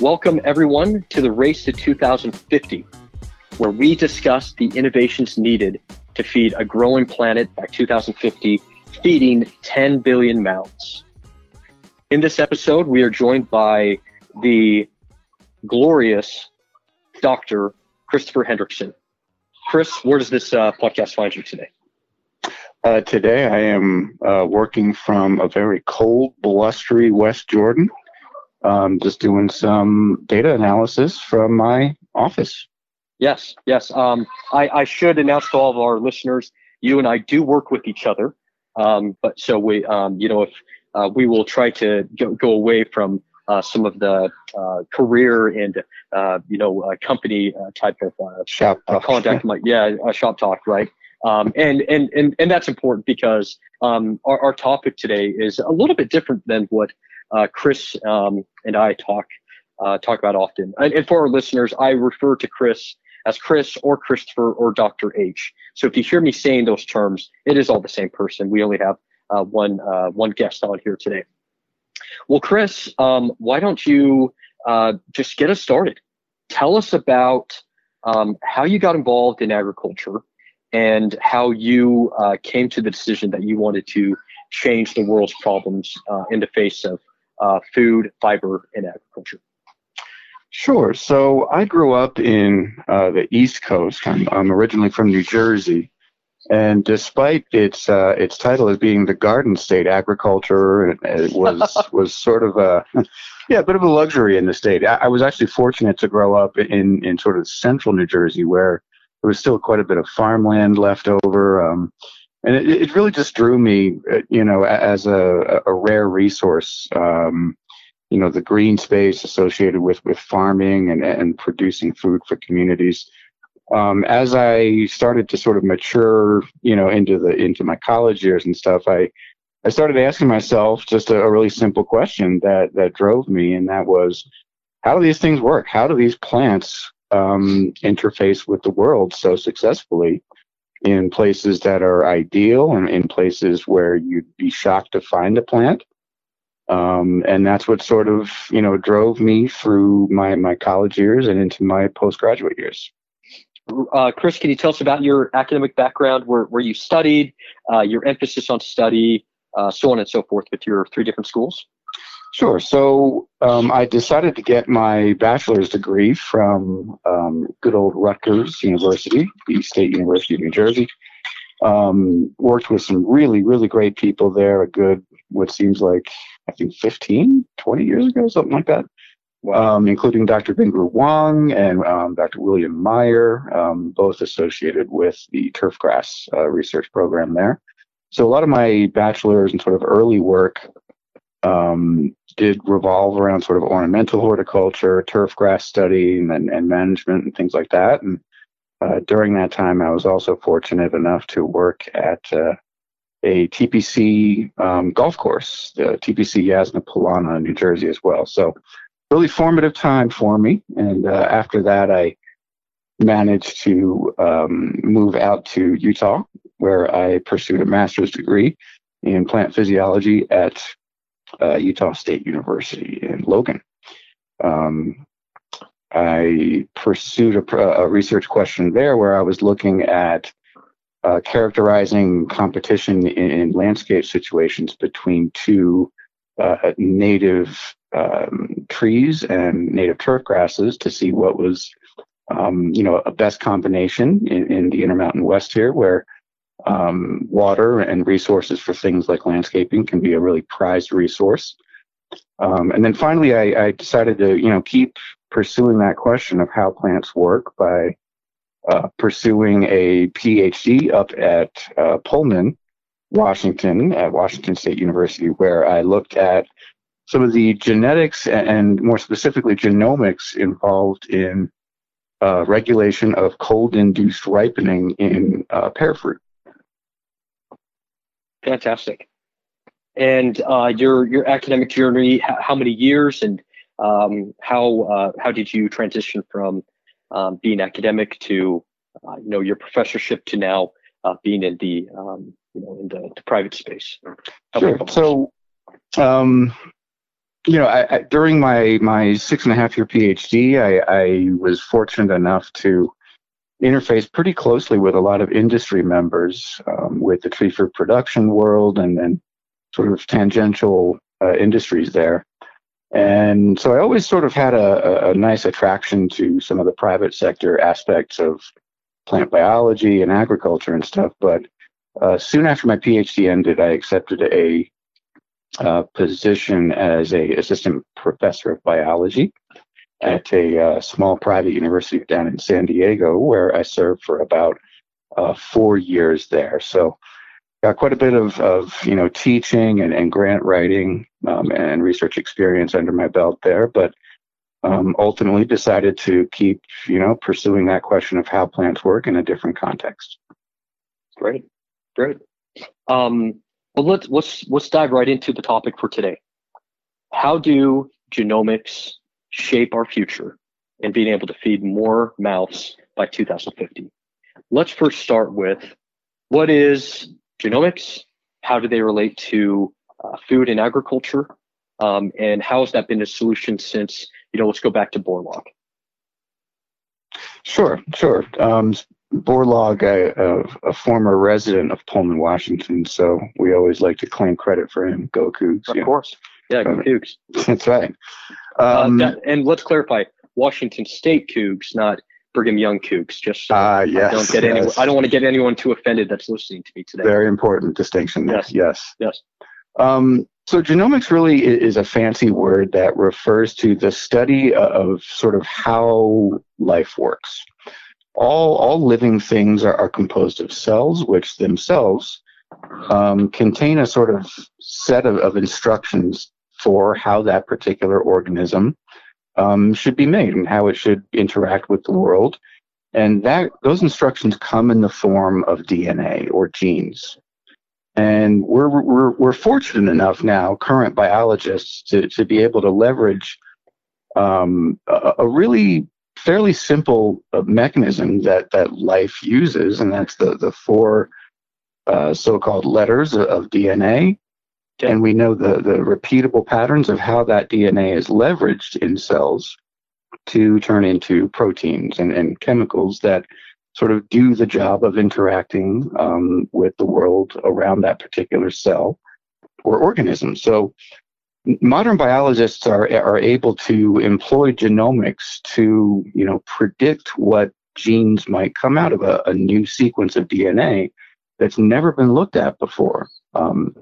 Welcome, everyone, to the Race to 2050, where we discuss the innovations needed to feed a growing planet by 2050, feeding 10 billion mouths. In this episode, we are joined by the glorious Dr. Christopher Hendrickson. Chris, where does this uh, podcast find you today? Uh, today, I am uh, working from a very cold, blustery West Jordan, um, just doing some data analysis from my office. Yes, yes. Um, I, I, should announce to all of our listeners, you and I do work with each other. Um, but so we, um, you know, if uh, we will try to go, go away from uh, some of the uh, career and uh, you know uh, company uh, type of shop contact, like yeah, shop talk, right? Um, and, and, and, and that's important because um, our, our topic today is a little bit different than what uh, Chris um, and I talk uh, talk about often. And, and, for our listeners, I refer to Chris as Chris or Christopher or Dr. H. So if you hear me saying those terms, it is all the same person. We only have uh, one uh, one guest on here today. Well, Chris, um, why don't you uh, just get us started? Tell us about um, how you got involved in agriculture and how you uh, came to the decision that you wanted to change the world's problems in the face of uh, food, fiber, and agriculture. Sure. So I grew up in uh, the East Coast. I'm, I'm, originally from New Jersey, and despite its uh, its title as being the Garden State, agriculture it was was sort of a yeah, a bit of a luxury in the state. I, I was actually fortunate to grow up in in sort of central New Jersey, where there was still quite a bit of farmland left over. Um, and it, it, really just drew me, uh, you know, as a, a rare resource. Um, you know, the green space associated with with farming and and producing food for communities. Um, as I started to sort of mature, you know, into the into my college years and stuff, I I started asking myself just a, a really simple question that that drove me, and that was, how do these things work? How do these plants um, interface with the world so successfully in places that are ideal and in places where you'd be shocked to find a plant. Um, and that's what sort of you know drove me through my my college years and into my postgraduate years. Uh, Chris, can you tell us about your academic background, where where you studied, uh, your emphasis on study, uh, so on and so forth, with your three different schools? Sure. So um, I decided to get my bachelor's degree from um, good old Rutgers University, the State University of New Jersey. Um, worked with some really, really great people there, a good, what seems like, I think 15, 20 years ago, something like that. Wow. Um, including Dr. Bingru Huang and um, Dr. William Meyer, um, both associated with the turfgrass uh, research program there. So a lot of my bachelor's and sort of early work um, did revolve around sort of ornamental horticulture, turf grass study, and, and management and things like that. And uh, during that time, I was also fortunate enough to work at uh, a TPC um, golf course, the TPC Jasna Polana, New Jersey, as well. So, really formative time for me. And uh, after that, I managed to um, move out to Utah, where I pursued a master's degree in plant physiology at uh, Utah State University in Logan. Um, I pursued a, a, research question there where I was looking at uh, characterizing competition in, in, landscape situations between two uh, native um, trees and native turf grasses to see what was, um, you know, a best combination in, in the Intermountain West here, where um, water and resources for things like landscaping can be a really prized resource. Um, and then finally, I, I, decided to, you know, keep pursuing that question of how plants work by uh, pursuing a PhD up at uh, Pullman, Washington, at Washington State University, where I looked at some of the genetics and more specifically genomics involved in uh, regulation of cold-induced ripening in uh, pear fruit. Fantastic. And uh, your your academic journey, how many years, and um, how uh, how did you transition from um, being academic to uh, you know your professorship to now uh, being in the um, you know in the, the private space? Sure. So, um, you know, I, I, during my my six and a half year PhD, I, I was fortunate enough to interface pretty closely with a lot of industry members um, with the tree fruit production world and, and sort of tangential uh, industries there. And so I always sort of had a, a, nice attraction to some of the private sector aspects of plant biology and agriculture and stuff. But uh, soon after my PhD ended, I accepted a uh, position as a assistant professor of biology at a uh, small private university down in San Diego, where I served for about uh, four years there. So got quite a bit of, of you know teaching and, and grant writing um, and research experience under my belt there, but um, ultimately decided to keep you know pursuing that question of how plants work in a different context. Great, great. Um, well, let's let's let's dive right into the topic for today. How do genomics shape our future and being able to feed more mouths by 2050? Let's first start with what is genomics? How do they relate to uh, food and agriculture? Um, and how has that been a solution since, you know, let's go back to Borlaug. Sure, sure. Um, Borlaug, a, a, a, former resident of Pullman, Washington, so we always like to claim credit for him. Go Cougs. Of yeah. course. Yeah, go Cougs. That's right. Uh, um, uh, that, and let's clarify Washington State Cougs, not Brigham Young Cougs. Just so uh, yes, I don't get yes. anyone. I don't want to get anyone too offended that's listening to me today. Very important distinction. Yes. Yes. Yes. Um, so genomics really is a fancy word that refers to the study of sort of how life works. All all living things are, are composed of cells, which themselves um, contain a sort of set of, of instructions for how that particular organism um, should be made and how it should interact with the world. And that those instructions come in the form of DNA or genes. And we're, we're, we're fortunate enough now, current biologists, to, to be able to leverage um, a, a, really fairly simple uh, mechanism that, that life uses, and that's the, the four uh, so called letters of DNA and we know the, the repeatable patterns of how that DNA is leveraged in cells to turn into proteins and, and chemicals that sort of do the job of interacting um, with the world around that particular cell or organism. So modern biologists are, are able to employ genomics to, you know, predict what genes might come out of a, a new sequence of DNA that's never been looked at before. Um,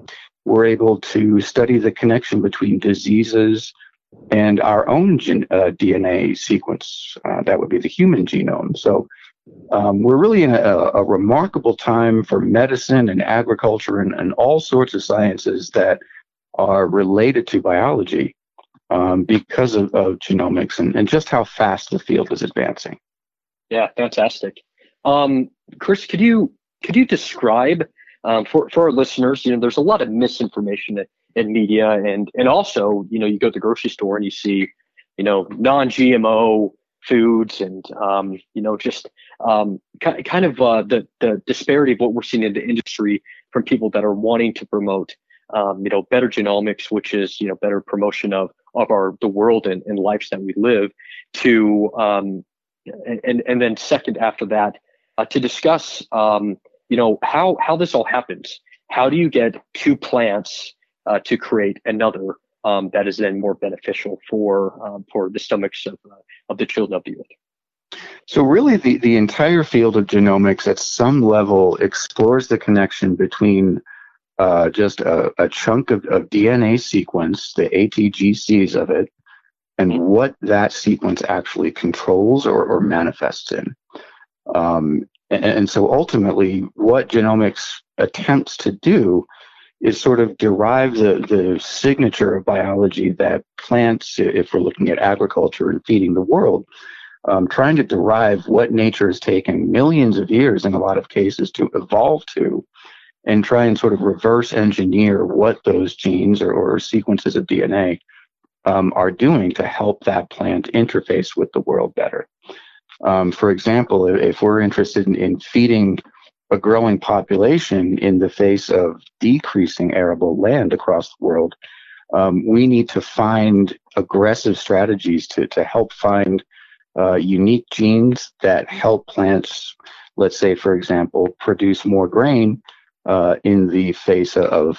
we're able to study the connection between diseases and our own gen, uh, DNA sequence. Uh, that would be the human genome. So um, we're really in a, a, remarkable time for medicine and agriculture and, and, all sorts of sciences that are related to biology um, because of, of genomics and, and, just how fast the field is advancing. Yeah, fantastic. Um, Chris, could you could you describe um, for for our listeners, you know, there's a lot of misinformation in media, and and also, you know, you go to the grocery store and you see, you know, non-GMO foods, and um, you know, just um, kind of uh, the the disparity of what we're seeing in the industry from people that are wanting to promote, um, you know, better genomics, which is you know better promotion of of our the world and, and lives that we live, to um, and and then second after that, uh, to discuss um, you know how how this all happens. How do you get two plants uh, to create another um, that is then more beneficial for um, for the stomachs of uh, of the children of the earth? So really, the the entire field of genomics at some level explores the connection between uh, just a, a chunk of, of, DNA sequence, the ATGCs of it, and what that sequence actually controls or, or manifests in. Um, and so ultimately, what genomics attempts to do is sort of derive the, the signature of biology that plants, if we're looking at agriculture and feeding the world, um, trying to derive what nature has taken millions of years in a lot of cases to evolve to, and try and sort of reverse engineer what those genes or, or sequences of DNA um, are doing to help that plant interface with the world better. Um, for example, if we're interested in, in, feeding a growing population in the face of decreasing arable land across the world, um, we need to find aggressive strategies to, to help find uh, unique genes that help plants, let's say, for example, produce more grain uh, in the face of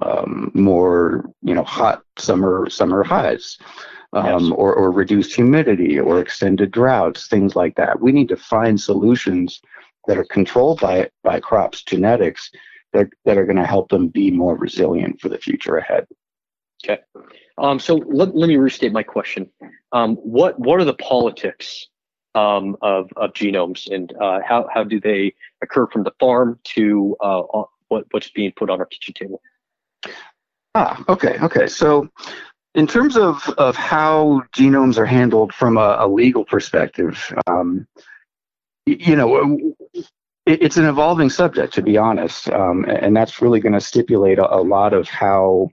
um, more, you know, hot summer summer highs, um, yes. or, or reduced humidity, or extended droughts, things like that. We need to find solutions that are controlled by by crops genetics that, that are going to help them be more resilient for the future ahead. Okay. Um, so let, let me restate my question. Um, what what are the politics um, of, of genomes and uh, how, how do they occur from the farm to uh, what, what's being put on our kitchen table? Ah, okay, okay. So in terms of, of how genomes are handled from a, a legal perspective, um, you know, it, it's an evolving subject, to be honest, um, and that's really going to stipulate a, a, lot of how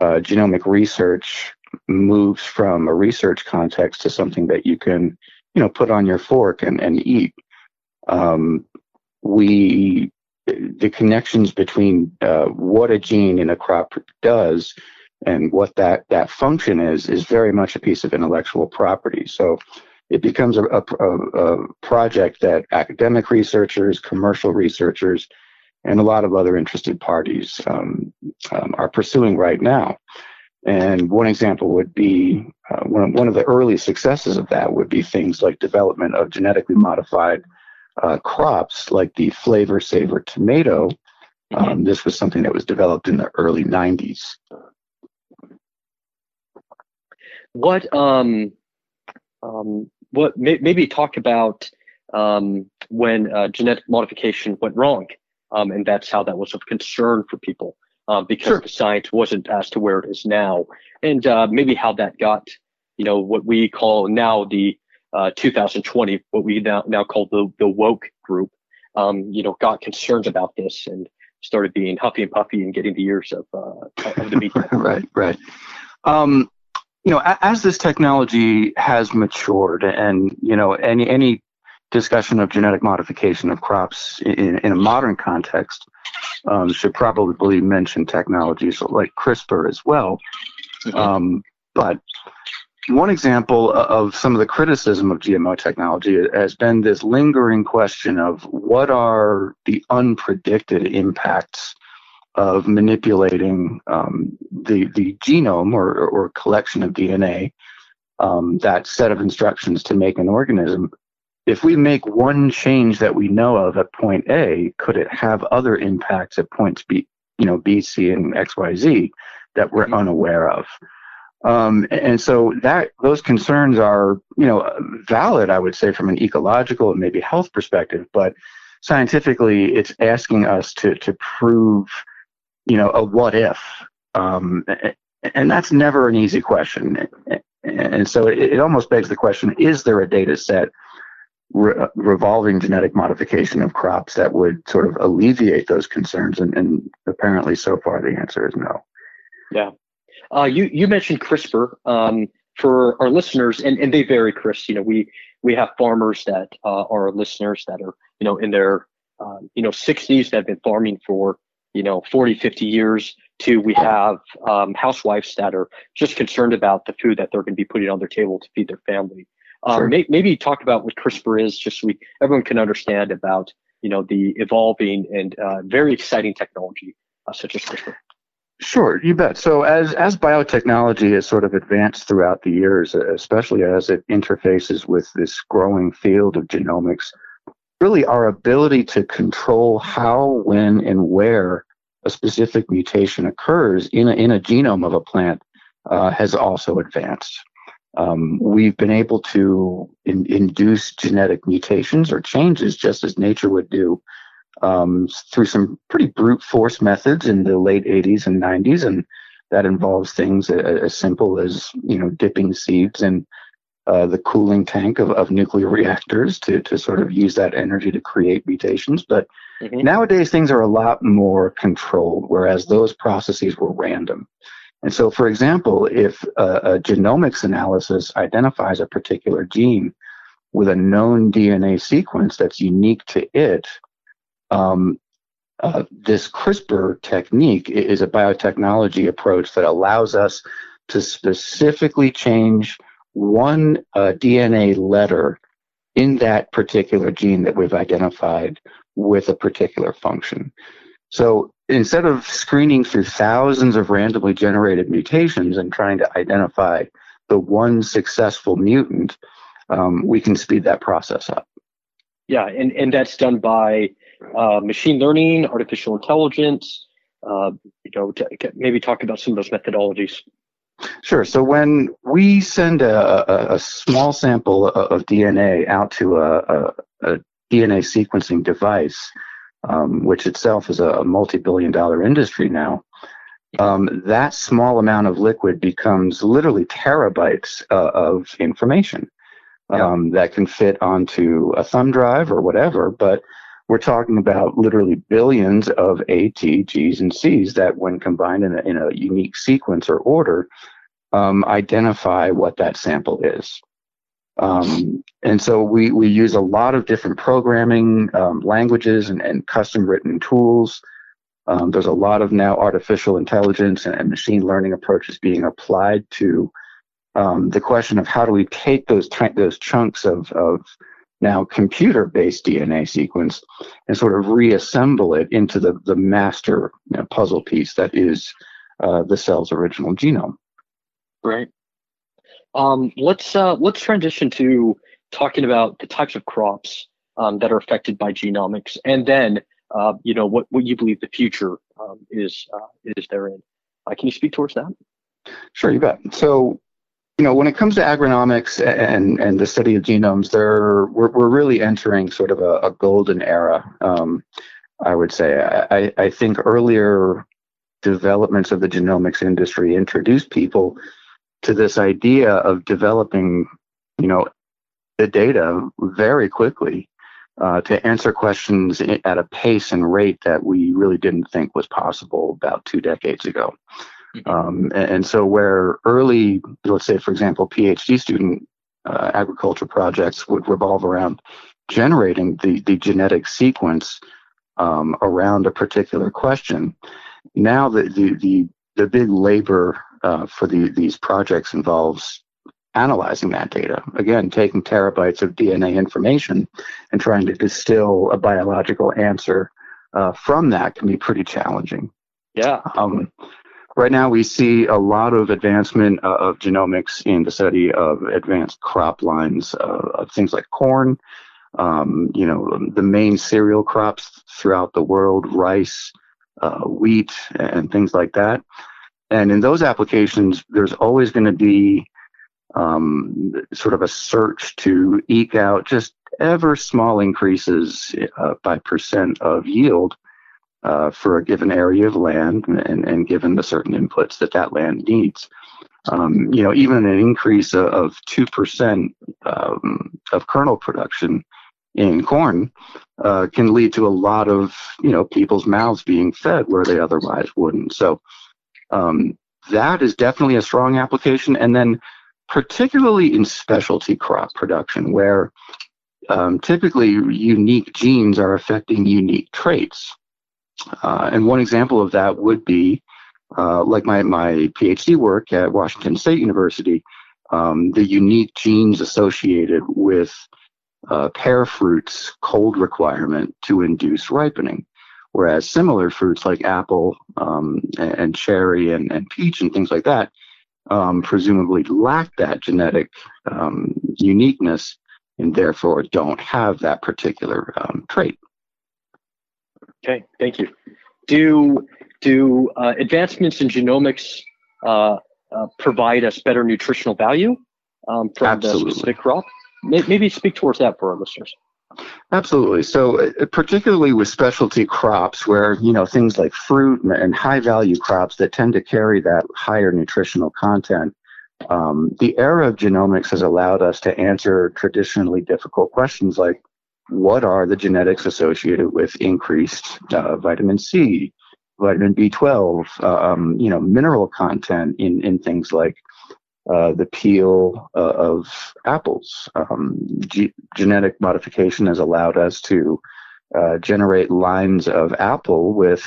uh, genomic research moves from a research context to something that you can, you know, put on your fork and, and eat. Um, we the connections between uh, what a gene in a crop does and what that that function is is very much a piece of intellectual property. So it becomes a, a, a project that academic researchers, commercial researchers, and a lot of other interested parties um, um, are pursuing right now. And one example would be uh, one, one of the early successes of that would be things like development of genetically modified uh, crops like the Flavr Savr tomato. Um, mm-hmm. this was something that was developed in the early 90s. What um, um, what may, maybe talk about um, when uh, genetic modification went wrong, um, and that's how that was of concern for people uh, because sure. the science wasn't as to where it is now, and uh, maybe how that got, you know, what we call now the uh, 2020, what we now now call the the woke group, um, you know, got concerned about this and started being huffy and puffy and getting the ears of, uh, of the media. right, right. Um, you know, as this technology has matured, and you know, any any discussion of genetic modification of crops in, in a modern context um, should probably mention technologies like CRISPR as well. Mm-hmm. Um, but one example of some of the criticism of GMO technology has been this lingering question of what are the unpredicted impacts of manipulating um, the the genome or, or collection of DNA, um, that set of instructions to make an organism. If we make one change that we know of at point A, could it have other impacts at points B, you know, B, C, and X, Y, Z that we're mm-hmm. unaware of? Um, and so that those concerns are, you know, valid, I would say, from an ecological and maybe health perspective, but scientifically, it's asking us to to prove you know, a what if. Um, and that's never an easy question. And so it, almost begs the question is there a data set re- revolving genetic modification of crops that would sort of alleviate those concerns? And, and apparently, so far, the answer is no. Yeah. Uh, you, you mentioned CRISPR. Um, for our listeners, and, and they vary, Chris. You know, we we have farmers that uh, are listeners that are you know in their uh, you know 60s that have been farming for you know 40 50 years to we have um, housewives that are just concerned about the food that they're going to be putting on their table to feed their family um, sure. may, maybe talk about what crispr is just so we everyone can understand about you know the evolving and uh, very exciting technology uh, such as crispr Sure, you bet. So as as biotechnology has sort of advanced throughout the years, especially as it interfaces with this growing field of genomics, really our ability to control how, when, and where a specific mutation occurs in a, in a genome of a plant uh, has also advanced. Um, we've been able to in, induce genetic mutations or changes just as nature would do um, through some pretty brute force methods in the late 80s and 90s. And that involves things as simple as, you know, dipping seeds in uh, the cooling tank of, of nuclear reactors to, to sort of use that energy to create mutations. But mm-hmm. nowadays, things are a lot more controlled, whereas those processes were random. And so, for example, if a, a genomics analysis identifies a particular gene with a known DNA sequence that's unique to it, um, uh, this CRISPR technique is a biotechnology approach that allows us to specifically change one uh, DNA letter in that particular gene that we've identified with a particular function. So instead of screening through thousands of randomly generated mutations and trying to identify the one successful mutant, um, we can speed that process up. Yeah, and, and that's done by uh, machine learning, artificial intelligence. Uh, you know, maybe talk about some of those methodologies. Sure. So when we send a, a, a small sample of DNA out to a, a DNA sequencing device, um, which itself is a, multi-billion dollar industry now, um, that small amount of liquid becomes literally terabytes uh, of information um, yeah. that can fit onto a thumb drive or whatever. But we're talking about literally billions of A, T, G's, and C's that, when combined in a, in a unique sequence or order, um, identify what that sample is. Um, and so we, we use a lot of different programming um, languages and, and custom written tools. Um, there's a lot of now artificial intelligence and, and machine learning approaches being applied to um, the question of how do we take those those chunks of, of now computer-based DNA sequence and sort of reassemble it into the, the master you know, puzzle piece that is uh, the cell's original genome. Right. Um, let's uh, let's transition to talking about the types of crops um, that are affected by genomics, and then uh, you know what, what you believe the future um, is uh, is therein. Uh, can you speak towards that? Sure, you bet. So, you know, when it comes to agronomics and and the study of genomes, there we're we're really entering sort of a, a golden era. Um, I would say. I, I think earlier developments of the genomics industry introduced people to this idea of developing, you know, the data very quickly uh, to answer questions at a pace and rate that we really didn't think was possible about two decades ago. Mm-hmm. Um, and, and, so, where early, let's say, for example, PhD student uh, agriculture projects would revolve around generating the, the genetic sequence um, around a particular question, now the, the, the, the big labor uh, for the, these projects involves analyzing that data. Again, taking terabytes of DNA information and trying to distill a biological answer uh, from that can be pretty challenging. Yeah. Um, right now, we see a lot of advancement uh, of genomics in the study of advanced crop lines uh, of things like corn. Um, you know, the main cereal crops throughout the world, rice, uh, wheat, and things like that. And in those applications, there's always going to be um, sort of a search to eke out just ever small increases uh, by percent of yield uh, for a given area of land and, and given the certain inputs that that land needs. Um, you know, even an increase of, 2% um, of kernel production in corn uh, can lead to a lot of, you know, people's mouths being fed where they otherwise wouldn't. So um, that is definitely a strong application. And then, particularly in specialty crop production, where um, typically unique genes are affecting unique traits. Uh, and one example of that would be uh, like my, my PhD work at Washington State University, um, the unique genes associated with uh, pear fruit's cold requirement to induce ripening. Whereas similar fruits like apple um, and, cherry and, and, peach and things like that um, presumably lack that genetic um, uniqueness and therefore don't have that particular um, trait. Okay, thank you. Do do uh, advancements in genomics uh, uh, provide us better nutritional value um, from Absolutely. the specific crop? Maybe speak towards that for our listeners. Absolutely. So, uh, particularly with specialty crops, where you know things like fruit and high value crops that tend to carry that higher nutritional content, um, the era of genomics has allowed us to answer traditionally difficult questions like what are the genetics associated with increased uh, vitamin C, vitamin B12, uh, um, you know, mineral content in in things like uh, the peel uh, of apples. Um, genetic modification has allowed us to uh, generate lines of apple with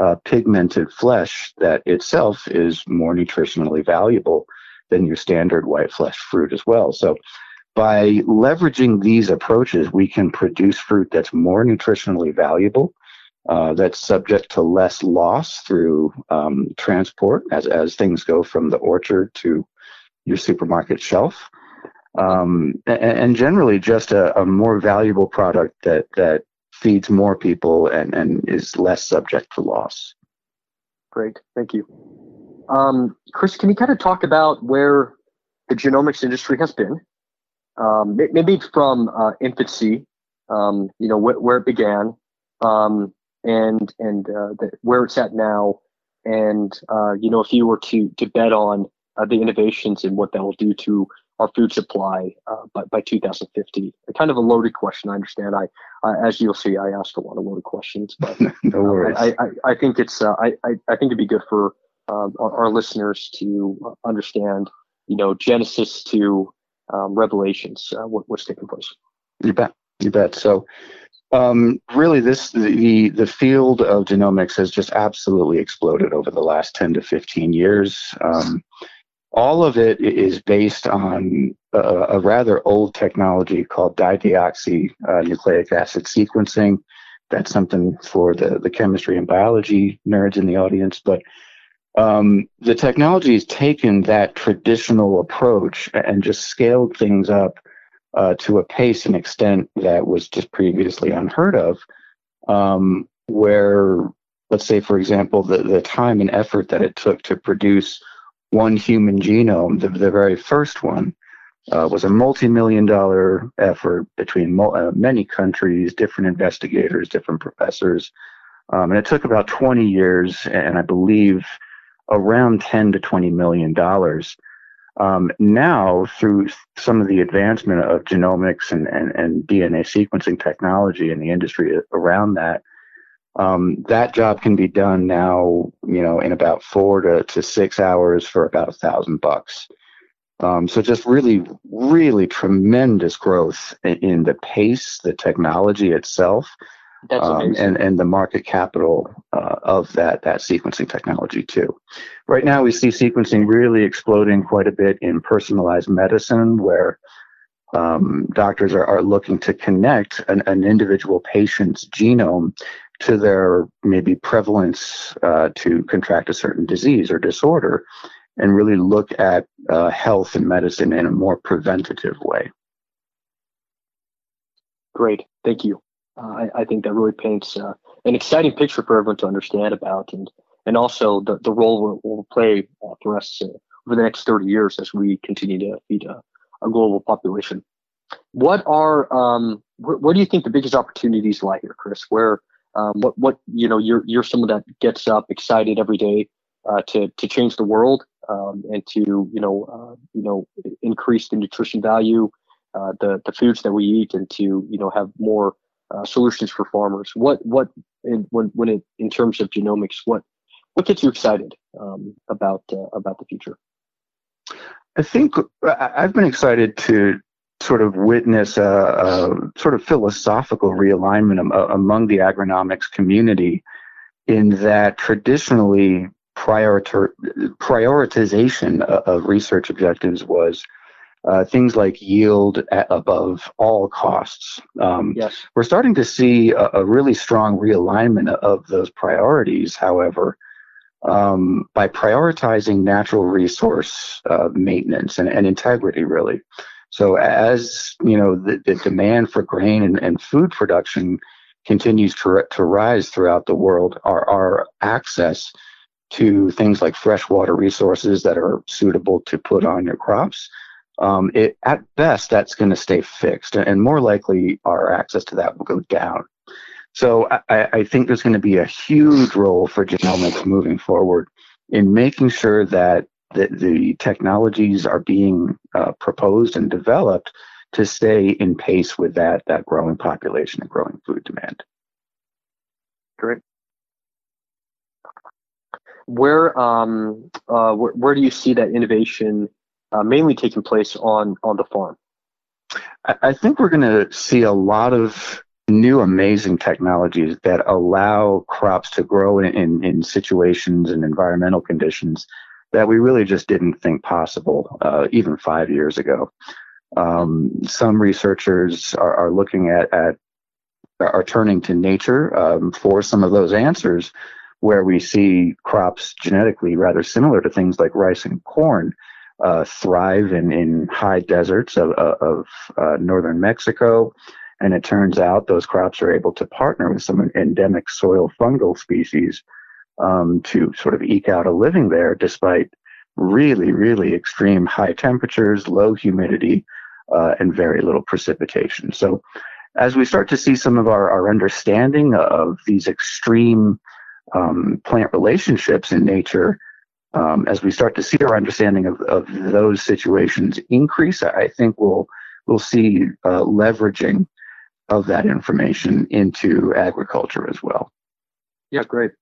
uh, pigmented flesh that itself is more nutritionally valuable than your standard white flesh fruit as well. So by leveraging these approaches, we can produce fruit that's more nutritionally valuable, uh, that's subject to less loss through um, transport as, as things go from the orchard to your supermarket shelf. Um, and, and, generally just a, a, more valuable product that, that feeds more people and, and is less subject to loss. Great, thank you. Um, Chris, can you kind of talk about where the genomics industry has been? Um, maybe from uh, infancy, um, you know, wh- where it began, um, and and uh, the, where it's at now, and uh, you know, if you were to to bet on uh, the innovations and what that will do to our food supply uh, by, by 2050? Kind of a loaded question. I understand. I, uh, as you'll see, I asked a lot of loaded questions, but no uh, I, I, I, think it's uh, I, I, I think it'd be good for um, our, our, listeners to understand, you know, Genesis to um, Revelations, uh, what, what's taking place. You bet. You bet. So. Um, really, this the the field of genomics has just absolutely exploded over the last ten to fifteen years. Um, all of it is based on a, a rather old technology called dideoxy uh, nucleic acid sequencing. That's something for the, the chemistry and biology nerds in the audience. But um, the technology has taken that traditional approach and just scaled things up uh, to a pace and extent that was just previously unheard of. Um, where, let's say, for example, the, the time and effort that it took to produce one human genome, the, the very first one, uh, was a multi-million dollar effort between mo- uh, many countries, different investigators, different professors, um, and it took about 20 years, and I believe around 10 to 20 million dollars. Um, now, through some of the advancement of genomics and, and, and DNA sequencing technology and the industry around that, um, that job can be done now, you know, in about four to, to six hours for about a thousand bucks. Um, so just really, really tremendous growth in, in the pace, the technology itself, um, and and the market capital uh, of that that sequencing technology too. Right now, we see sequencing really exploding quite a bit in personalized medicine, where um, doctors are, are looking to connect an, an individual patient's genome to their maybe prevalence uh, to contract a certain disease or disorder and really look at uh, health and medicine in a more preventative way. Great, thank you. Uh, I, I, think that really paints uh, an exciting picture for everyone to understand about and, and also the, the role we'll, play uh, for us uh, over the next 30 years as we continue to feed a, a global population. What are, um, where, where do you think the biggest opportunities lie here, Chris? Where um, what what you know you're you're someone that gets up excited every day uh, to to change the world um, and to you know uh, you know increase the nutrition value uh, the the foods that we eat and to you know have more uh, solutions for farmers. What what in, when when it in terms of genomics what what gets you excited um, about uh, about the future? I think I've been excited to sort of witness a, a sort of philosophical realignment am, among the agronomics community in that traditionally prioritization of research objectives was uh, things like yield above all costs. Um, yes. We're starting to see a, a, really strong realignment of those priorities, however, um, by prioritizing natural resource uh, maintenance and, and integrity, really. So as you know, the, the demand for grain and, and food production continues to, to rise throughout the world, our, our access to things like freshwater resources that are suitable to put on your crops, um, it, at best, that's going to stay fixed, and more likely, our access to that will go down. So I, I think there's going to be a huge role for genomics moving forward in making sure that the, the technologies are being uh, proposed and developed to stay in pace with that that growing population and growing food demand. Great. Where um uh where, where do you see that innovation uh, mainly taking place on on the farm? I, think we're going to see a lot of new amazing technologies that allow crops to grow in, in, in situations and environmental conditions that we really just didn't think possible uh, even five years ago. Um, some researchers are, are, looking at, at are turning to nature um, for some of those answers, where we see crops genetically rather similar to things like rice and corn uh, thrive in, in high deserts of, of uh, northern Mexico. And it turns out those crops are able to partner with some endemic soil fungal species um, to sort of eke out a living there despite really, really extreme high temperatures, low humidity, uh, and very little precipitation. So, as we start to see some of our, our understanding of these extreme um, plant relationships in nature, um, as we start to see our understanding of, of those situations increase, I think we'll we'll see uh, leveraging of that information into agriculture as well. Yeah, great.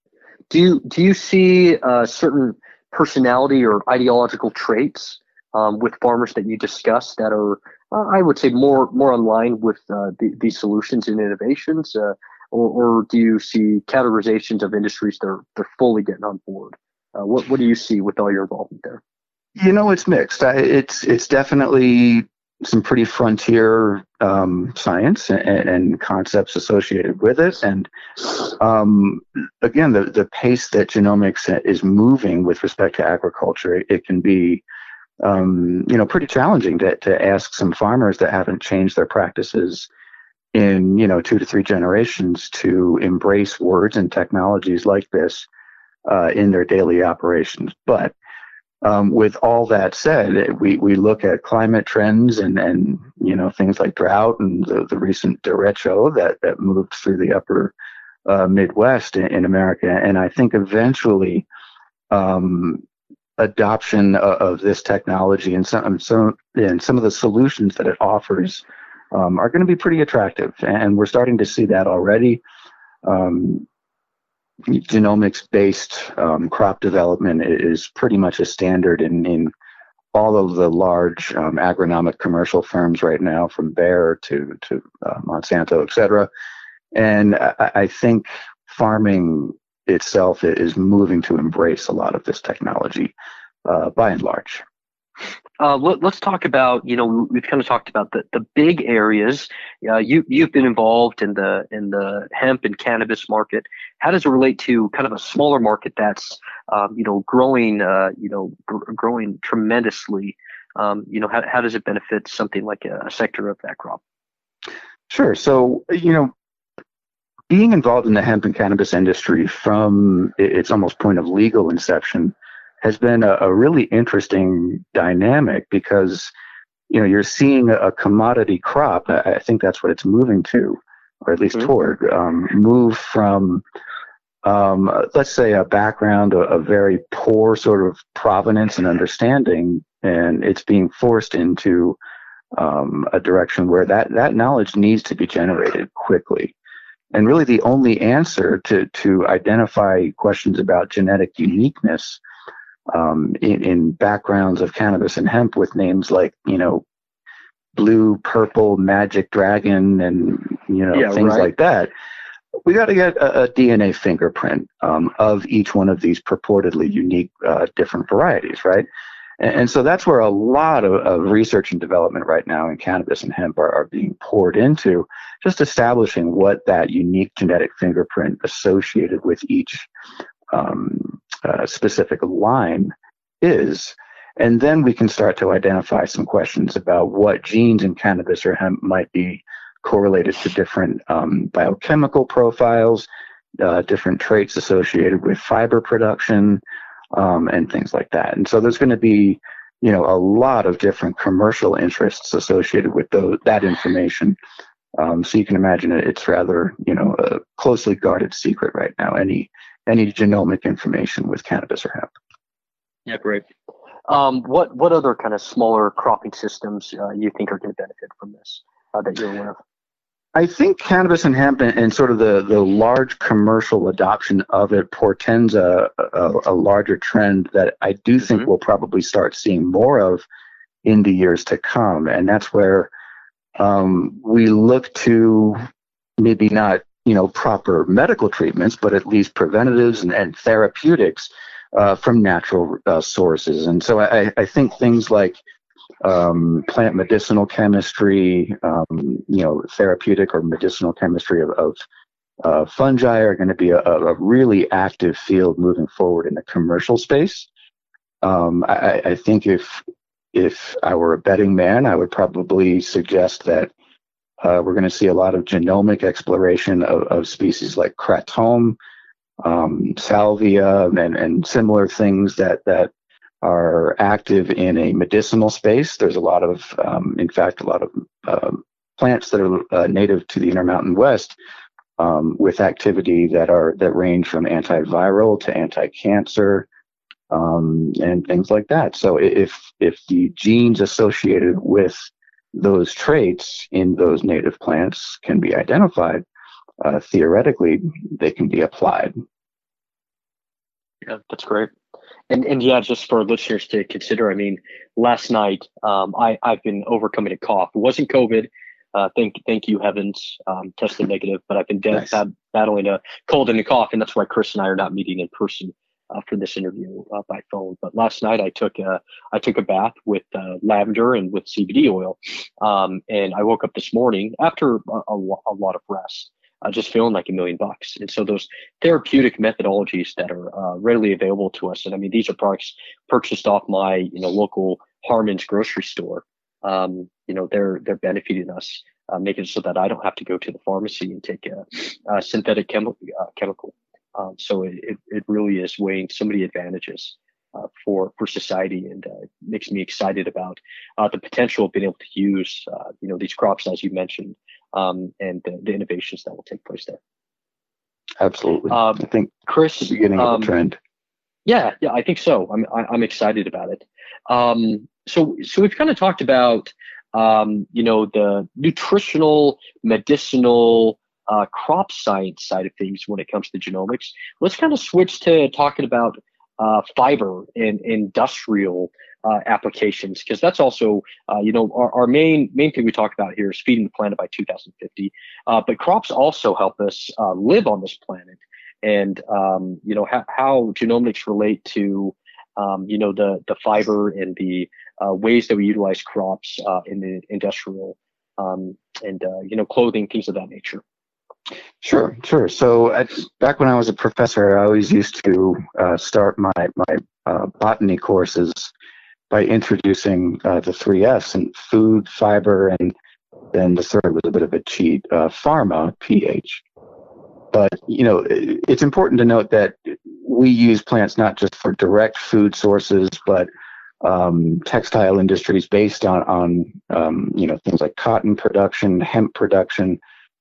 Do you do you see uh, certain personality or ideological traits um, with farmers that you discuss that are, uh, I would say, more more aligned with uh, the, these solutions and innovations, uh, or, or, do you see categorizations of industries that are they're fully getting on board? Uh, what what do you see with all your involvement there? You know, it's mixed. I, it's it's definitely some pretty frontier um, science and, and, concepts associated with it. And um, again, the, the pace that genomics is moving with respect to agriculture, it, can be, um, you know, pretty challenging to, to ask some farmers that haven't changed their practices in, you know, two to three generations to embrace words and technologies like this uh, in their daily operations. But um, with all that said, we, we look at climate trends and, and you know things like drought and the, the recent derecho that, that moved through the upper uh, Midwest in, in, America, and I think eventually um, adoption of, of, this technology and some some and some of the solutions that it offers um, are going to be pretty attractive, and we're starting to see that already. Um, genomics based um, crop development is pretty much a standard in, in all of the large um, agronomic commercial firms right now, from Bayer to, to uh, Monsanto, et cetera. And I, I think farming itself is moving to embrace a lot of this technology uh, by and large. Uh, let, us talk about you know we've kind of talked about the, the big areas. Uh, you you've been involved in the in the hemp and cannabis market. How does it relate to kind of a smaller market that's um, you know growing uh, you know gr- growing tremendously? Um, you know how how does it benefit something like a, a sector of that crop? Sure. So you know being involved in the hemp and cannabis industry from its almost point of legal inception has been a, a really interesting dynamic because you know you're seeing a commodity crop. I think that's what it's moving to, or at least mm-hmm. toward. Um, move from um, let's say a background, a, a, very poor sort of provenance and understanding, and it's being forced into um, a direction where that that knowledge needs to be generated quickly. And really, the only answer to to identify questions about genetic uniqueness um, in, in, backgrounds of cannabis and hemp with names like you know blue purple magic dragon and you know yeah, things right. like that. We got to get a, a, dna fingerprint um, of each one of these purportedly unique uh, different varieties right? And, and, so that's where a lot of, of, research and development right now in cannabis and hemp are, are being poured into just establishing what that unique genetic fingerprint associated with each um, uh, specific line is. And then we can start to identify some questions about what genes in cannabis or hemp might be correlated to different um, biochemical profiles, uh, different traits associated with fiber production, um, and things like that. And so there's going to be, you know, a lot of different commercial interests associated with those, that information. Um, so you can imagine it, it's rather, you know, a closely guarded secret right now. Any any genomic information with cannabis or hemp. Yeah, great. Um, what what other kind of smaller cropping systems uh, you think are going to benefit from this uh, that you're aware of? I think cannabis and hemp and, and, sort of the, the large commercial adoption of it portends a, a, a larger trend that I do think mm-hmm. we'll probably start seeing more of in the years to come. And that's where um, we look to maybe not you know proper medical treatments, but at least preventatives and, and therapeutics uh, from natural uh, sources. And so I, I think things like um, plant medicinal chemistry, um, you know, therapeutic or medicinal chemistry of, of uh, fungi are going to be a, a, really active field moving forward in the commercial space. Um, I, I, think if if I were a betting man, I would probably suggest that uh, we're going to see a lot of genomic exploration of, of species like kratom, um, salvia, and, and similar things that that are active in a medicinal space. There's a lot of, um, in fact, a lot of uh, plants that are uh, native to the Intermountain West um, with activity that are that range from antiviral to anti-cancer um, and things like that. So if if the genes associated with those traits in those native plants can be identified, uh, theoretically they can be applied. Yeah, that's great. And and yeah, just for listeners to consider, I mean, last night um, I I've been overcoming a cough. It wasn't COVID. Uh, thank thank you heavens, um, tested negative, but I've been nice. battling a cold and a cough, and that's why Chris and I are not meeting in person uh, for this interview uh, by phone. But last night I took a I took a bath with uh, lavender and with CBD oil, um, and I woke up this morning after a, a, lot of rest, uh, just feeling like a million bucks. And so those therapeutic methodologies that are uh, readily available to us, and I mean these are products purchased off my you know local Harmon's grocery store. Um, you know they're they're benefiting us, uh, making so that I don't have to go to the pharmacy and take a, a synthetic chemi- chemical. Um, so it, it really is weighing so many advantages uh, for for society, and uh, makes me excited about uh, the potential of being able to use uh, you know these crops as you mentioned, um, and the, the, innovations that will take place there. Absolutely, um, I think Chris, the beginning of a um, trend. Yeah, yeah, I think so. I'm I, am i am excited about it. Um, so so we've kind of talked about um, you know the nutritional, medicinal uh, crop science side of things when it comes to genomics. Let's kind of switch to talking about uh, fiber and industrial uh, applications because that's also uh, you know our, our, main main thing we talk about here is feeding the planet by 2050 uh, but crops also help us uh, live on this planet. And um, you know how, how, genomics relate to um, you know the the fiber and the uh, ways that we utilize crops in the industrial um, and you know clothing things of that nature Sure, sure. So at, back when I was a professor, I always used to uh, start my my uh, botany courses by introducing uh, the three Fs and food, fiber, and then the third was a bit of a cheat, uh, pharma, pH. But you know, it's important to note that we use plants not just for direct food sources, but um, textile industries based on on um, you know things like cotton production, hemp production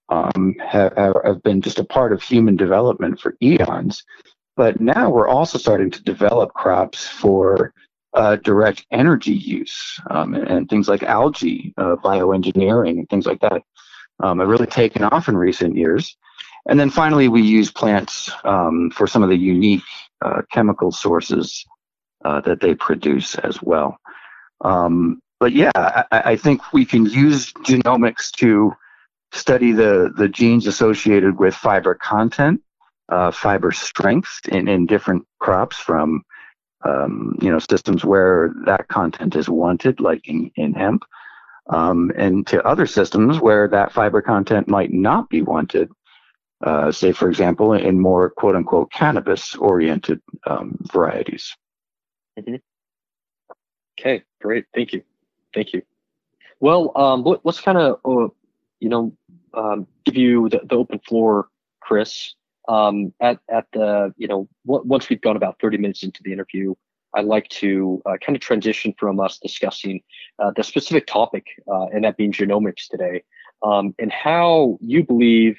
um, have, have been just a part of human development for eons. But now we're also starting to develop crops for uh, direct energy use um, and, and, things like algae, uh, bioengineering, and things like that um, have really taken off in recent years. And then finally, we use plants um, for some of the unique uh, chemical sources uh, that they produce as well. Um, but yeah, I, I, think we can use genomics to study the, the genes associated with fiber content, uh, fiber strength in, in different crops from um, you know systems where that content is wanted, like in, in hemp, um, and to other systems where that fiber content might not be wanted. Uh, say, for example, in more quote unquote cannabis oriented um, varieties. Mm-hmm. Okay, great. Thank you. Thank you. Well, um, let, us kind of uh, you know, um, give you the, the, open floor, Chris. Um, at at the you know w- once we've gone about 30 minutes into the interview, I'd like to uh, kind of transition from us discussing uh, the specific topic, uh, and that being genomics today, um, and how you believe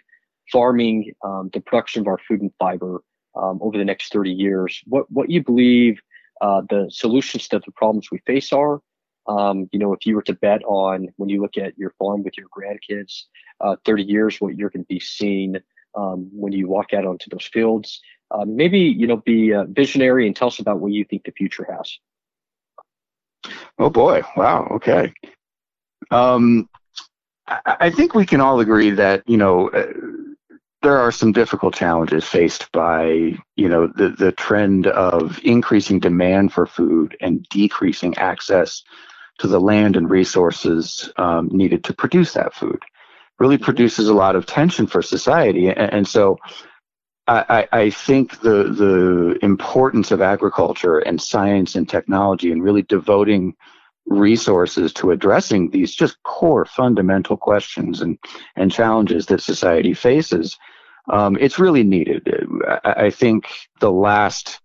farming, um, the production of our food and fiber um, over the next 30 years, what what you believe uh, the solutions to the problems we face are, um, you know, if you were to bet on when you look at your farm with your grandkids, uh, 30 years, what you're going to be seeing um, when you walk out onto those fields, uh, maybe you know, be uh, visionary and tell us about what you think the future has. Oh boy! Wow. Okay. Um, I think we can all agree that you know uh, there are some difficult challenges faced by you know the the trend of increasing demand for food and decreasing access to the land and resources um, needed to produce that food. Really mm-hmm. produces a lot of tension for society, and, and so I, I, think the the importance of agriculture and science and technology and really devoting resources to addressing these just core fundamental questions and, and challenges that society faces, um, it's really needed. I, I, think the last,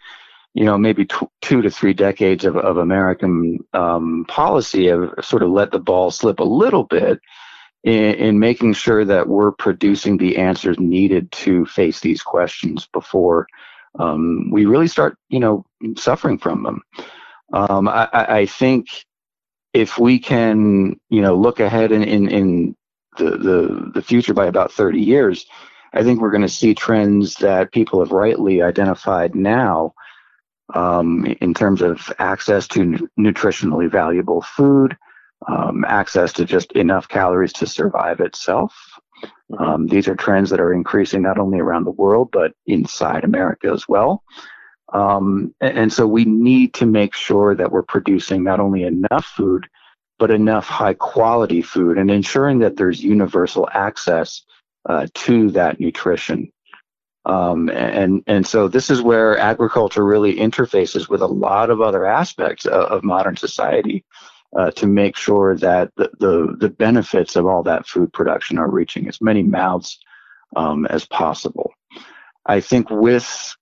you know, maybe two to three decades of, of American um, policy have sort of let the ball slip a little bit in, in making sure that we're producing the answers needed to face these questions before um, we really start, you know, suffering from them. Um, I, I, think if we can, you know, look ahead in, in, in the, the, the future by about 30 years, I think we're going to see trends that people have rightly identified now um, in terms of access to nutritionally valuable food, um, access to just enough calories to survive itself. Mm-hmm. Um, these are trends that are increasing not only around the world, but inside America as well. Um, and, and so we need to make sure that we're producing not only enough food, but enough high quality food and ensuring that there's universal access uh, to that nutrition. Um, and and so this is where agriculture really interfaces with a lot of other aspects of, of modern society uh, to make sure that the, the, the benefits of all that food production are reaching as many mouths um, as possible. I think with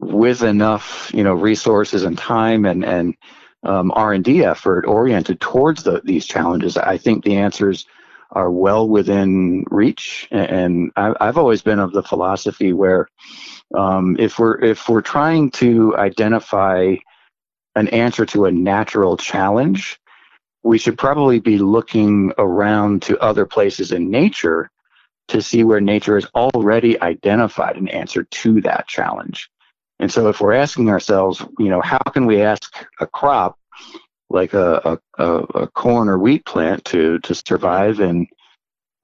with enough you know resources and time and and um, R&D effort oriented towards the, these challenges, I think the answers are well within reach. And I, have always been of the philosophy where um, if we're if we're trying to identify an answer to a natural challenge, we should probably be looking around to other places in nature to see where nature has already identified an answer to that challenge. And so if we're asking ourselves, you know, how can we ask a crop like a, a, a corn or wheat plant to, to survive in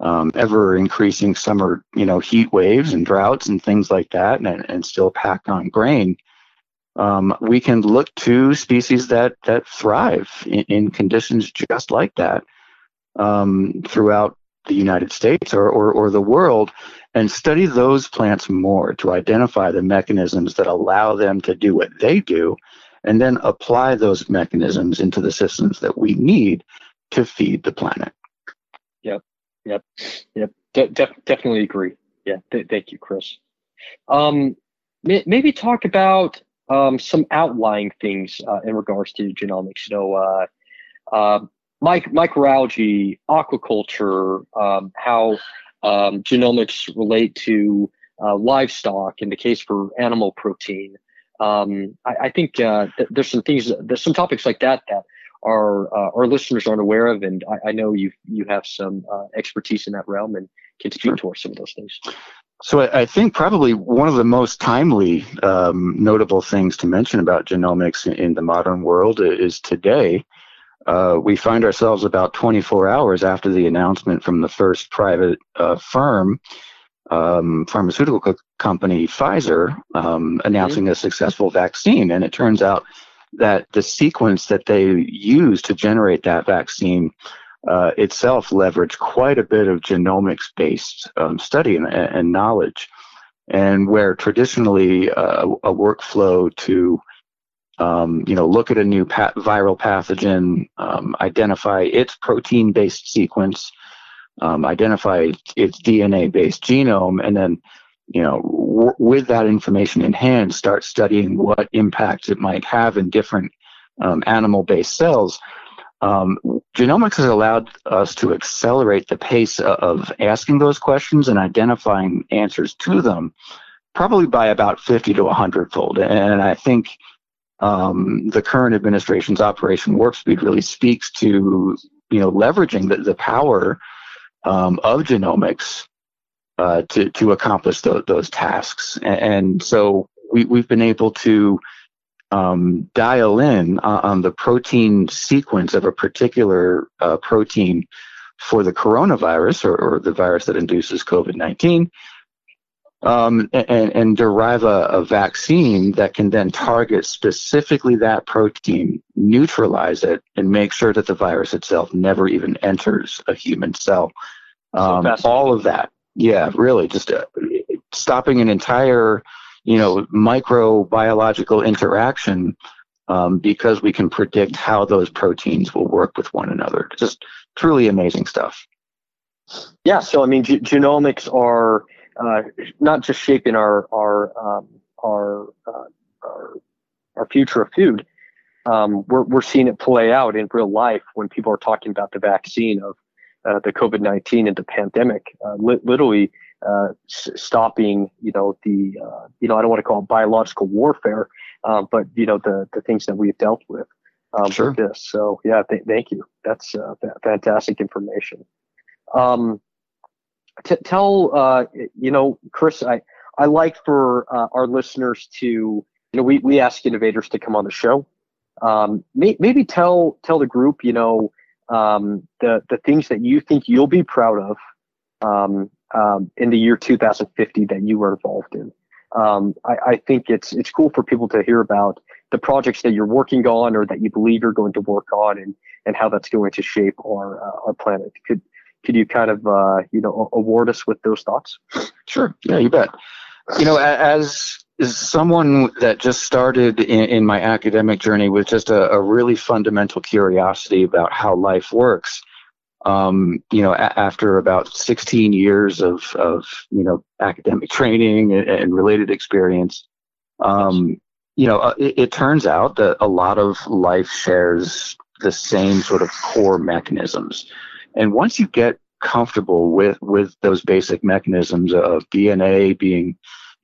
um, ever increasing summer, you know, heat waves and droughts and things like that and, and still pack on grain? Um, we can look to species that, that thrive in, in conditions just like that um, throughout the United States or, or, or the world and study those plants more to identify the mechanisms that allow them to do what they do, and then apply those mechanisms into the systems that we need to feed the planet. Yep, yep, yep. De- def- definitely agree. Yeah, th- thank you, Chris. Um, may- maybe talk about um, some outlying things uh, in regards to genomics. You know, uh, uh, mic- microalgae, aquaculture, um, how um, genomics relate to uh, livestock in the case for animal protein. Um, I, I, think uh, th- there's some things, there's some topics like that that our uh, our listeners aren't aware of, and I, I know you you have some uh, expertise in that realm and can speak sure. towards some of those things. So I, I think probably one of the most timely, um, notable things to mention about genomics in, in the modern world is today uh, we find ourselves about 24 hours after the announcement from the first private uh, firm, um, pharmaceutical co- company Pfizer, um, announcing mm-hmm. a successful vaccine. And it turns out that the sequence that they used to generate that vaccine uh, itself leveraged quite a bit of genomics based um, study and, and, knowledge. And where traditionally uh, a workflow to um, you know, look at a new pa- viral pathogen, um, identify its protein-based sequence, um, identify its DNA-based genome, and then, you know, w- with that information in hand, start studying what impacts it might have in different um, animal-based cells. Um, genomics has allowed us to accelerate the pace of asking those questions and identifying answers to them, probably by about 50 to 100 fold. And I think um, the current administration's Operation Warp Speed really speaks to you know leveraging the, the power um, of genomics uh, to to accomplish th- those tasks. And, so we we've been able to um, dial in on, the protein sequence of a particular uh, protein for the coronavirus or, or the virus that induces COVID 19 um, and, and, derive a, a, vaccine that can then target specifically that protein, neutralize it, and make sure that the virus itself never even enters a human cell. Um, all of that. Yeah, really, just uh, stopping an entire, you know, microbiological interaction um, because we can predict how those proteins will work with one another. Just truly amazing stuff. Yeah, so I mean, g- genomics are uh, not just shaping our our um, our, uh, our, our future of food. Um, we're we're seeing it play out in real life when people are talking about the vaccine of uh, the COVID nineteen and the pandemic. Uh, li- literally uh, s- stopping, you know, the you know I don't want to call it biological warfare, but you know the the things that we've dealt with. Um, sure. with this. So yeah, th- thank you. That's fantastic information. Um, t- tell uh, you know, Chris, I I like for uh, our listeners to you know we we ask innovators to come on the show. Um, may, maybe tell tell the group you know um, the the things that you think you'll be proud of um, um, in the year 2050 that you were involved in. Um, I, I, think it's it's cool for people to hear about the projects that you're working on or that you believe you're going to work on and and how that's going to shape our uh, our planet. Could could you kind of uh, you know award us with those thoughts? Sure. Yeah, you bet. You know, as someone that just started in, in my academic journey with just a, a, really fundamental curiosity about how life works. Um, you know, a- after about 16 years of, of you know academic training and, and related experience, um, you know, uh, it, it, turns out that a lot of life shares the same sort of core mechanisms. And once you get comfortable with with those basic mechanisms of DNA being,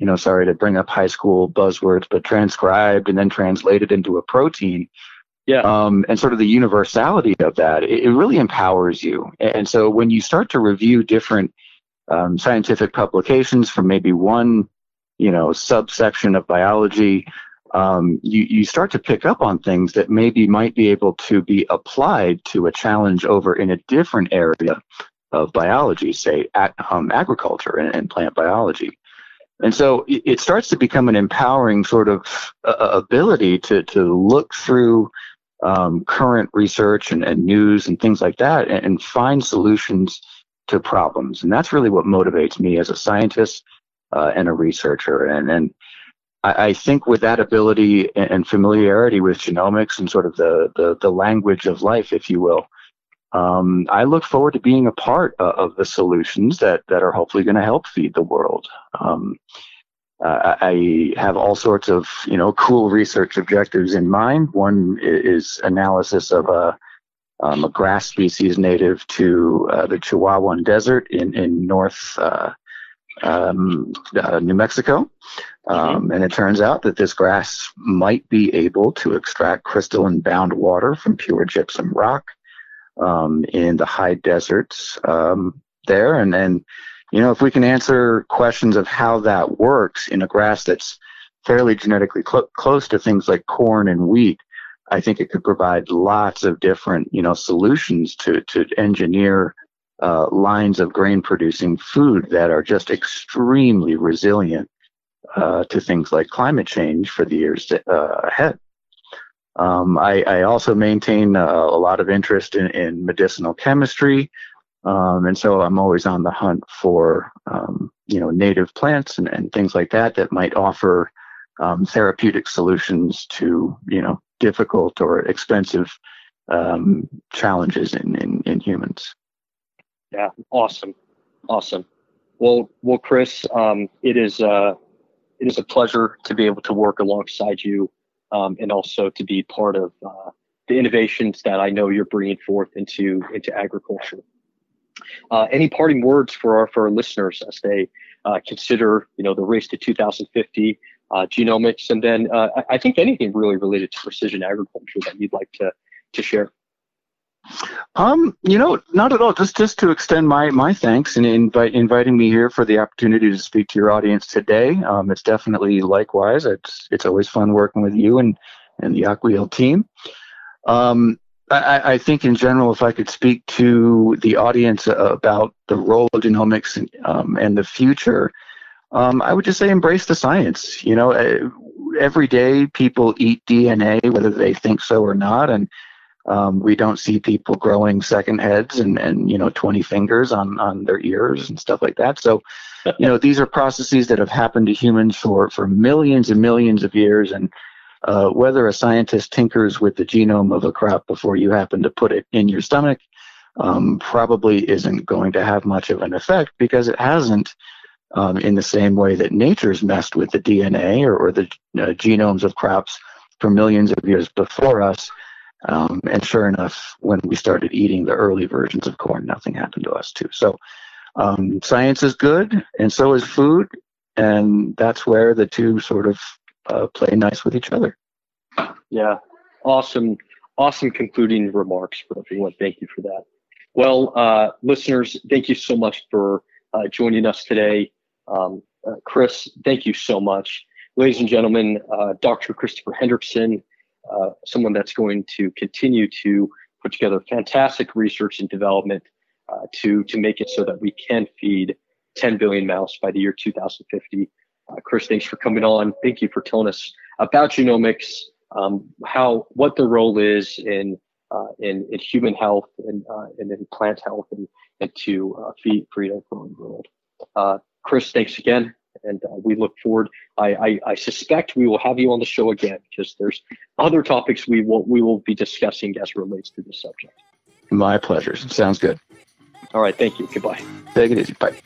you know, sorry to bring up high school buzzwords, but transcribed and then translated into a protein. Yeah. Um, and sort of the universality of that, it, it, really empowers you. And so when you start to review different um, scientific publications from maybe one, you know, subsection of biology, um, you, you start to pick up on things that maybe might be able to be applied to a challenge over in a different area of biology, say at, um, agriculture and, and, plant biology. And so it, starts to become an empowering sort of uh, uh, ability to, to look through um, current research and, and, news and things like that and, and find solutions to problems. And that's really what motivates me as a scientist uh, and a researcher. And, and I, I think with that ability and familiarity with genomics and sort of the, the, the language of life, if you will, um, I look forward to being a part of, of the solutions that, that are hopefully going to help feed the world. Um, uh, I have all sorts of you know cool research objectives in mind. One is analysis of a, um, a grass species native to uh, the Chihuahuan Desert in in North uh, um, uh, New Mexico. Mm-hmm. Um, and it turns out that this grass might be able to extract crystalline bound water from pure gypsum rock um, in the high deserts um, there. And then, you know, if we can answer questions of how that works in a grass that's fairly genetically cl- close to things like corn and wheat, I think it could provide lots of different, you know, solutions to to engineer uh, lines of grain producing food that are just extremely resilient uh, to things like climate change for the years uh, ahead. Um, I, I, also maintain a, a lot of interest in, in medicinal chemistry, um, and so I'm always on the hunt for um, you know native plants and, and, things like that that might offer um, therapeutic solutions to you know difficult or expensive um, challenges in, in, in humans. Yeah, awesome, awesome. Well, well, Chris, um, it is uh, it is a pleasure to be able to work alongside you, um, and also to be part of uh, the innovations that I know you're bringing forth into into agriculture. Uh, any parting words for our for our listeners as they uh, consider, you know, the race to 2050, uh, genomics, and then uh, I think anything really related to precision agriculture that you'd like to to share. Um, you know, not at all. Just just to extend my my thanks and invite inviting me here for the opportunity to speak to your audience today. Um, it's definitely likewise. It's it's always fun working with you and and the Acquiel team. Um, I, I, think in general, if I could speak to the audience about the role of genomics and, um, and the future, um, I would just say embrace the science. You know, uh, every day people eat DNA, whether they think so or not, and um, we don't see people growing second heads and, and you know 20 fingers on, on their ears and stuff like that. So, you know, these are processes that have happened to humans for, for millions and millions of years, and uh, whether a scientist tinkers with the genome of a crop before you happen to put it in your stomach um, probably isn't going to have much of an effect because it hasn't um, in the same way that nature's messed with the DNA or, or the uh, genomes of crops for millions of years before us. Um, and sure enough, when we started eating the early versions of corn, nothing happened to us too. So um, science is good, and so is food, and that's where the two sort of uh, play nice with each other. Yeah, awesome, awesome concluding remarks for everyone. Thank you for that. Well, uh, listeners, thank you so much for uh, joining us today. Um, uh, Chris, thank you so much. Ladies and gentlemen, uh, Dr. Christopher Hendrickson, uh, someone that's going to continue to put together fantastic research and development to, to make it so that we can feed 10 billion mouse by the year 2050. Uh, Chris, thanks for coming on. Thank you for telling us about genomics, um, how what the role is in uh, in, in human health and, uh, and in plant health and, and to uh, feed feed a growing world. Uh, Chris, thanks again, and uh, we look forward. I, I, I suspect we will have you on the show again because there's other topics we will we will be discussing as relates to this subject. My pleasure. Sounds good. All right. Thank you. Goodbye. Take it easy. Bye.